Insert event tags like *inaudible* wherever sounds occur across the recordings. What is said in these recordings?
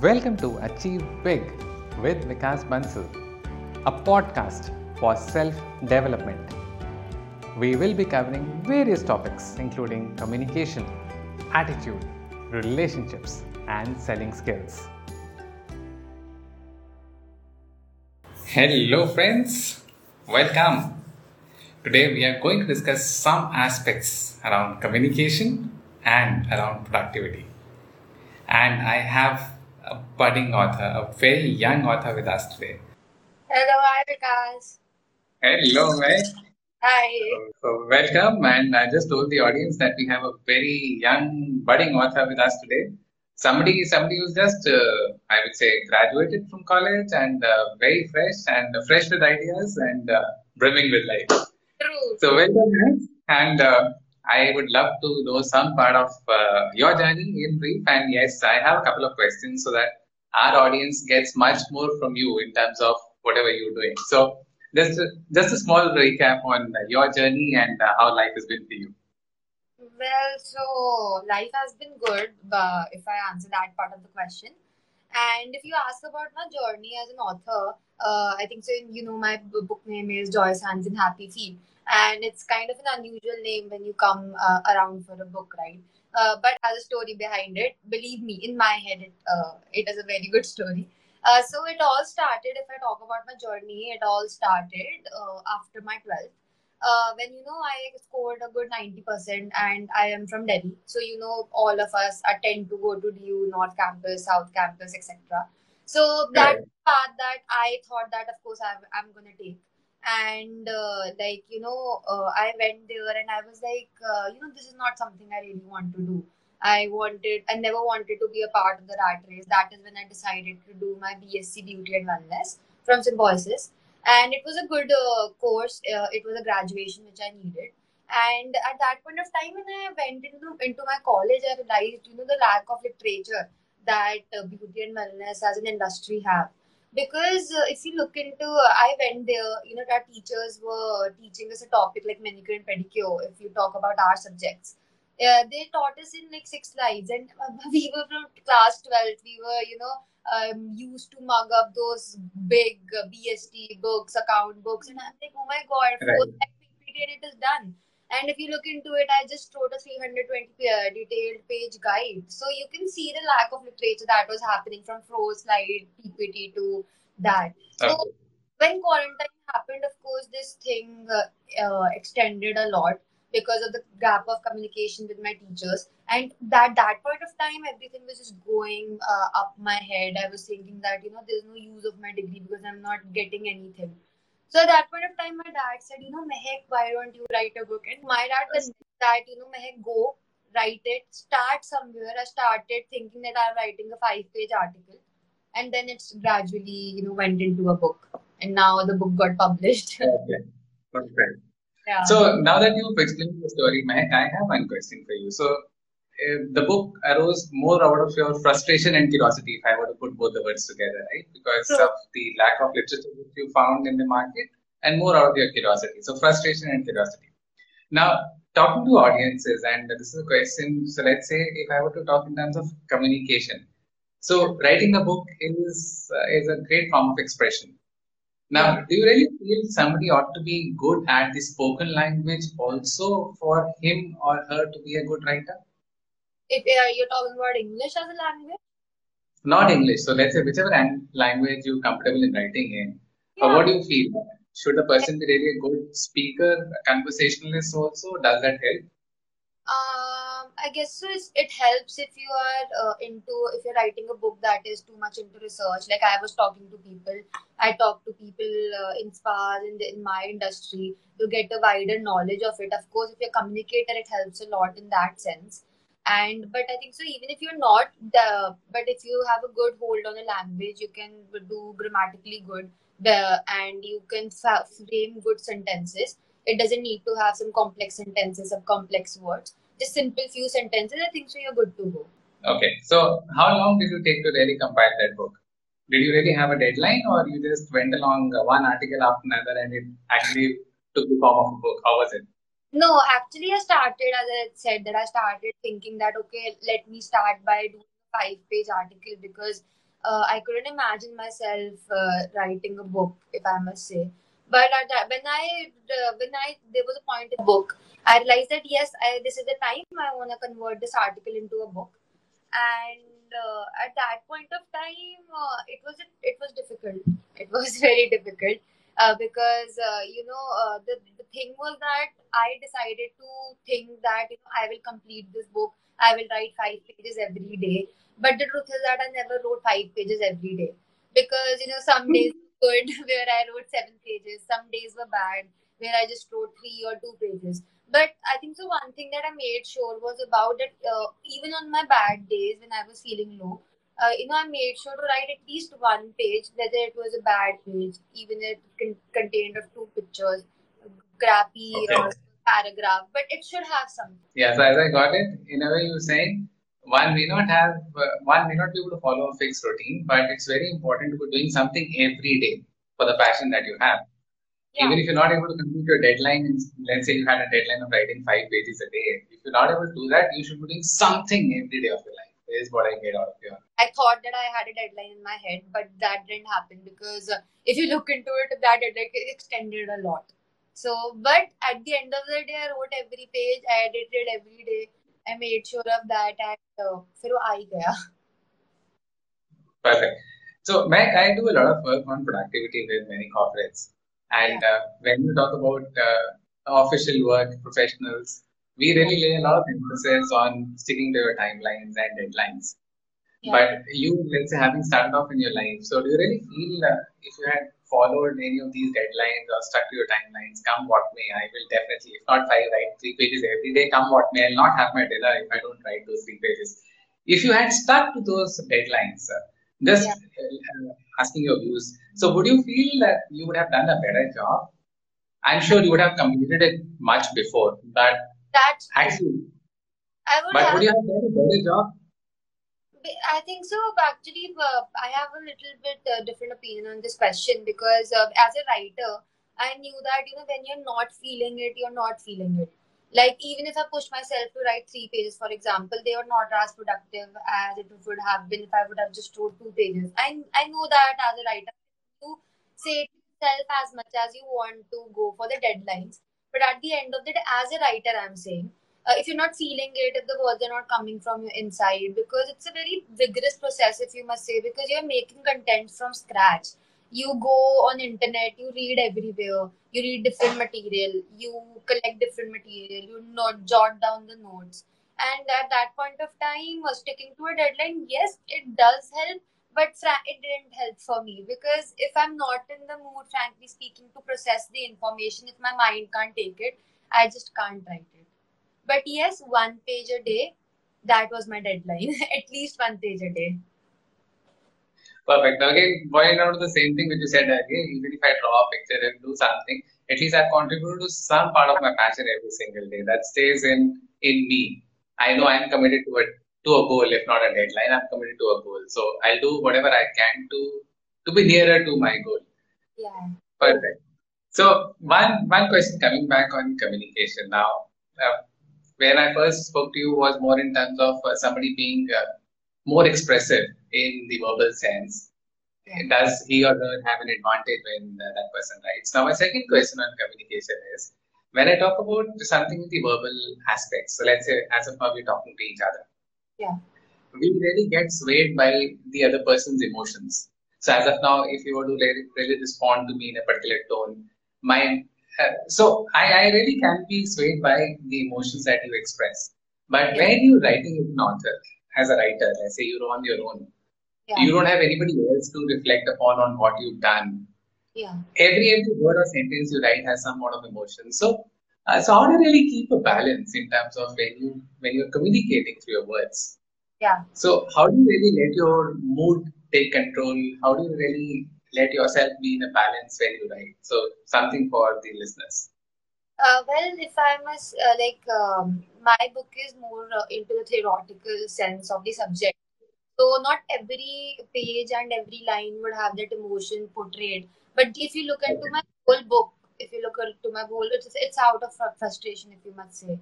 Welcome to Achieve Big with Vikas Bansal, a podcast for self development. We will be covering various topics including communication, attitude, relationships, and selling skills. Hello, friends. Welcome. Today, we are going to discuss some aspects around communication and around productivity. And I have a budding author, a very young author with us today. Hello, hi Vikas. Hello, mate. Hi. So, welcome. And I just told the audience that we have a very young, budding author with us today. Somebody, somebody who's just, uh, I would say, graduated from college and uh, very fresh and fresh with ideas and uh, brimming with life. True. So welcome, guys. And uh, I would love to know some part of uh, your journey in brief. And yes, I have a couple of questions so that our audience gets much more from you in terms of whatever you're doing. So just a, just a small recap on uh, your journey and uh, how life has been for you. Well, so life has been good, but if I answer that part of the question. And if you ask about my journey as an author, uh, I think so. You know, my book name is Joyous Hands in Happy Feet, and it's kind of an unusual name when you come uh, around for a book, right? Uh, but has a story behind it. Believe me, in my head, it uh, it is a very good story. Uh, so it all started. If I talk about my journey, it all started uh, after my 12th uh, when you know I scored a good 90% and I am from Delhi. So you know all of us are tend to go to DU, North Campus, South Campus, etc. So that Right. path that I thought that of course I'm, I'm gonna take. And uh, like you know, uh, I went there and I was like, uh, you know, this is not something I really want to do. I wanted, I never wanted to be a part of the rat race. That is when I decided to do my BSc Beauty and Wellness from Symbiosis and it was a good uh, course. Uh, it was a graduation which I needed. And at that point of time, when I went into into my college, I realized you know the lack of literature that uh, beauty and wellness as an industry have. Because uh, if you look into, I went there, you know, our teachers were teaching us a topic like manicure and pedicure. If you talk about our subjects, uh, they taught us in like six slides, and *laughs* we were from class 12. We were, you know, um, used to mug up those big uh, BST books, account books, and I'm like, oh my god, Right. four line PPT and it is done. And if you look into it, I just wrote a 320 pa- detailed page guide. So you can see the lack of literature that was happening from Froze slide, PPT to that. So Okay. when quarantine happened, of course, this thing uh, uh, extended a lot because of the gap of communication with my teachers. And that that point of time, everything was just going uh, up my head. I was thinking that you know there's no use of my degree because I'm not getting anything. So at that point of time, my dad said, you know, Mehak, why don't you write a book? And my dad convinced that, you know, Mehak, go write it, start somewhere. I started thinking that I'm writing a five-page article, and then it's gradually, you know, went into a book, and now the book got published. Okay. Perfect. *laughs* yeah. So now that you've explained the story, Mehak, I have one question for you. So the book arose more out of your frustration and curiosity, if I were to put both the words together, right? Because True. of the lack of literature that you found in the market, and more out of your curiosity. So frustration and curiosity. Now, talking to audiences, and this is a question. So let's say if I were to talk in terms of communication. So writing a book is uh, is a great form of expression. Now, do you really feel somebody ought to be good at the spoken language also for him or her to be a good writer? If uh, you're talking about English as a language, Not English. So let's say whichever language you're comfortable in writing in. Uh, what do you feel? Should a person be really a good speaker, a conversationalist also? Does that help? Um, I guess so it's, it helps if you are uh, into if you're writing a book that is too much into research. Like I was talking to people, I talk to people uh, in spas in the, in my industry to get a wider knowledge of it. Of course, if you're a communicator, it helps a lot in that sense. And but I think so even if you're not the but if you have a good hold on a language, you can do grammatically good the and you can fa- frame good sentences. It doesn't need to have some complex sentences, some complex words just simple few sentences, I think so you're good to go. Okay. So how long did you take to really compile that book? Did you really have a deadline or you just went along one article after another and it actually took the form of a book? How was it? No, actually I started as I said that I started thinking that okay, let me start by doing a five page article because uh, I couldn't imagine myself uh, writing a book, if I must say. But at that, when I uh, when I there was a point in the book, I realized that yes, I, this is the time I want to convert this article into a book. And uh, at that point of time, uh, it was it was difficult. It was *laughs* very difficult uh, because you know the thing was that I decided to think that you know I will complete this book. I will write five pages every day. But the truth is that I never wrote five pages every day because you know some days *laughs* were good *laughs* where I wrote seven pages, some days were bad where I just wrote three or two pages. But I think so. One thing that I made sure was about that uh, even on my bad days when I was feeling low, uh, you know, I made sure to write at least one page, whether it was a bad page, even if it contained of two pictures, crappy Okay. or paragraph, but it should have something. Yeah, so as I got it, in a way you're saying one may not have, uh, one may not be able to follow a fixed routine, but it's very important to be doing something every day for the passion that you have. Yeah. Even if you're not able to complete your deadline, let's say you had a deadline of writing five pages a day, if you're not able to do that, you should be doing something every day of your life. Is what I get out of your. I thought that I had a deadline in my head, but that didn't happen because if you look into it, that deadline extended a lot. So, but at the end of the day, I wrote every page, I edited every day, I made sure of that, and uh, फिर वो Perfect. So, Mehak, I do a lot of work on productivity with many corporates, and yeah. uh, when you talk about uh, official work professionals, we really lay a lot of emphasis on sticking to your timelines and deadlines. Yeah. But you, let's say, having started off in your life, so do you really feel uh, if you had followed any of these deadlines or stuck to your timelines, come what may, I will definitely, if not five, write three pages every day, come what may, I'll not have my dinner if I don't write those three pages. If you had stuck to those deadlines, just Yeah. uh, asking your views, so would you feel that you would have done a better job? I'm sure you would have completed it much before, but That's actually, I would but have. would you have done a better job? I think so. Actually, uh, I have a little bit uh, different opinion on this question because uh, as a writer, I knew that you know when you're not feeling it, you're not feeling it. Like even if I pushed myself to write three pages, for example, they were not as productive as it would have been if I would have just wrote two pages. I I know that as a writer, you say yourself as much as you want to go for the deadlines, but at the end of the day, as a writer, I'm saying uh, if you're not feeling it, if the words are not coming from your inside, because it's a very vigorous process, if you must say, because you're making content from scratch. You go on internet, you read everywhere, you read different material, you collect different material, you note, jot down the notes. And at that point of time, uh, sticking to a deadline, yes, it does help, but it didn't help for me because if I'm not in the mood, frankly speaking, to process the information, if my mind can't take it, I just can't write it. But yes, one page a day, that was my deadline. *laughs* At least one page a day. Perfect. Again, boiling down to the same thing which you said earlier, even if I draw a picture and do something, at least I've contributed to some part of my passion every single day. That stays in in me. I know I'm committed to a to a goal, if not a deadline. I'm committed to a goal. So I'll do whatever I can to to be nearer to my goal. Yeah. Perfect. So one one question coming back on communication now. Uh, when I first spoke to you was more in terms of uh, somebody being uh, more expressive in the verbal sense. Does he or her have an advantage when uh, that person writes? Now, my second question on communication is when I talk about something in the verbal aspects. So let's say as of now we're talking to each other Yeah. we really get swayed by the other person's emotions. So as of now, if you were to really, respond to me in a particular tone, my so I, I really can be swayed by the emotions that you express. But Yeah. when you're writing an author, as a writer, let's say you're on your own, Yeah. you don't have anybody else to reflect upon on what you've done. Yeah. Every every word or sentence you write has some sort of emotion. So uh, so how do you really keep a balance in terms of when you when you're communicating through your words? Yeah. So, how do you really let your mood take control? How do you really let yourself be in a balance when you write? So, something for the listeners. Uh, well, if I must, uh, like, um, my book is more uh, into the theoretical sense of the subject. So, not every page and every line would have that emotion portrayed. But if you look into my whole book, if you look into my whole, it's, it's out of frustration, if you must say.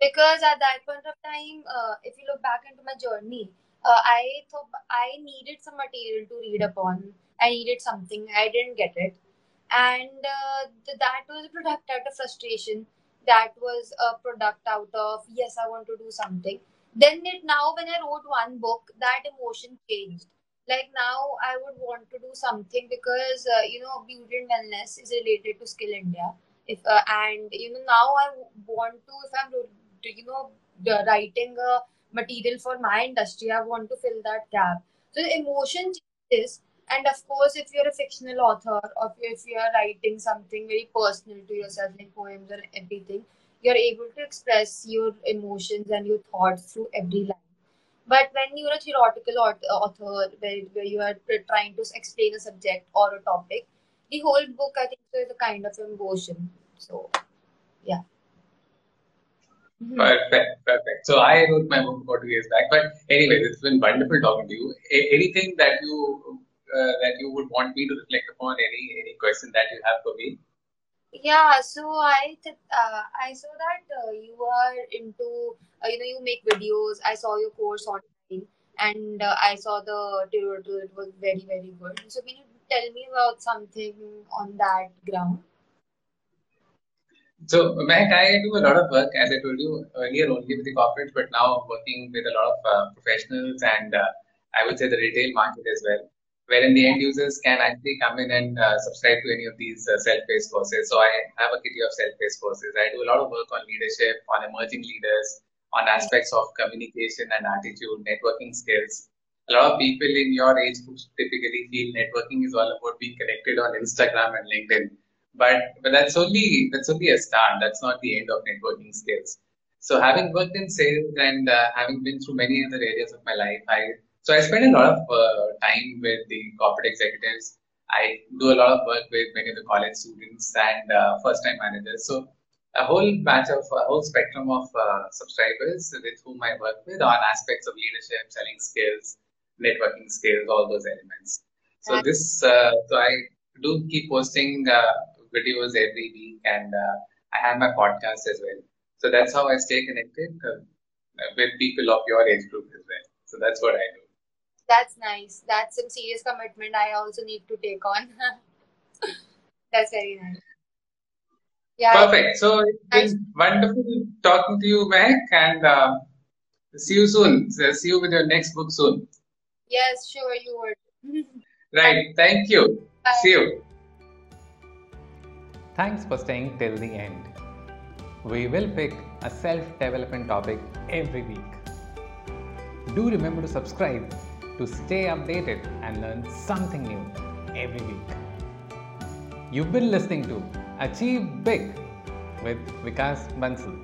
Because at that point of time, uh, if you look back into my journey, uh, I thought I needed some material to read upon. I needed something. I didn't get it, and uh, th- that was a product out of frustration. That was a product out of yes, I want to do something. Then it now when I wrote one book, that emotion changed. Like now, I would want to do something because uh, you know beauty and wellness is related to Skill India. If uh, and you know now I want to if I'm you know writing a material for my industry, I want to fill that gap. So the emotion changes, and of course, if you're a fictional author or if you're writing something very personal to yourself, like poems or everything, you're able to express your emotions and your thoughts through every line. But when you're a theoretical uh, author, where, where you are trying to explain a subject or a topic, the whole book, I think, is a kind of emotion. So, yeah. Mm-hmm. Perfect, perfect. So I wrote my book about two years back. But anyway, it's been wonderful talking to you. A- anything that you uh, that you would want me to reflect upon? Any any question that you have for me? Yeah, so I th- uh, I saw that uh, you are into uh, you know you make videos. I saw your course online, and uh, I saw the tutorial. It was very very good. So can you tell me about something on that ground? So, Mehak, I do a lot of work, as I told you earlier, only with the corporates, but now working with a lot of uh, professionals and uh, I would say the retail market as well, wherein the end users can actually come in and uh, subscribe to any of these uh, self-paced courses. So, I have a kitty of self-paced courses. I do a lot of work on leadership, on emerging leaders, on aspects of communication and attitude, networking skills. A lot of people in your age groups typically feel networking is all about being connected on Instagram and LinkedIn but but that's only that's only a start. That's not the end of networking skills. So having worked in sales and uh, having been through many other areas of my life, I so I spend a lot of uh, time with the corporate executives. I do a lot of work with many of the college students and uh, first-time managers. So a whole batch of a whole spectrum of uh, subscribers with whom I work with on aspects of leadership, selling skills, networking skills, all those elements. So this, uh, so I do keep posting uh, videos every week, and uh, I have my podcast as well. So that's how I stay connected uh, with people of your age group as well. So that's what I do. That's nice. That's some serious commitment I also need to take on. *laughs* that's very nice. Yeah. Perfect. So it's nice. been wonderful talking to you, Mehak, and uh, see you soon. See you with your next book soon. Yes, sure, you would. *laughs* right. Thank you. Bye. See you. Thanks for staying till the end. We will pick a self development topic every week. Do remember to subscribe to stay updated and learn something new every week. You've been listening to Achieve Big with Vikas Bansal.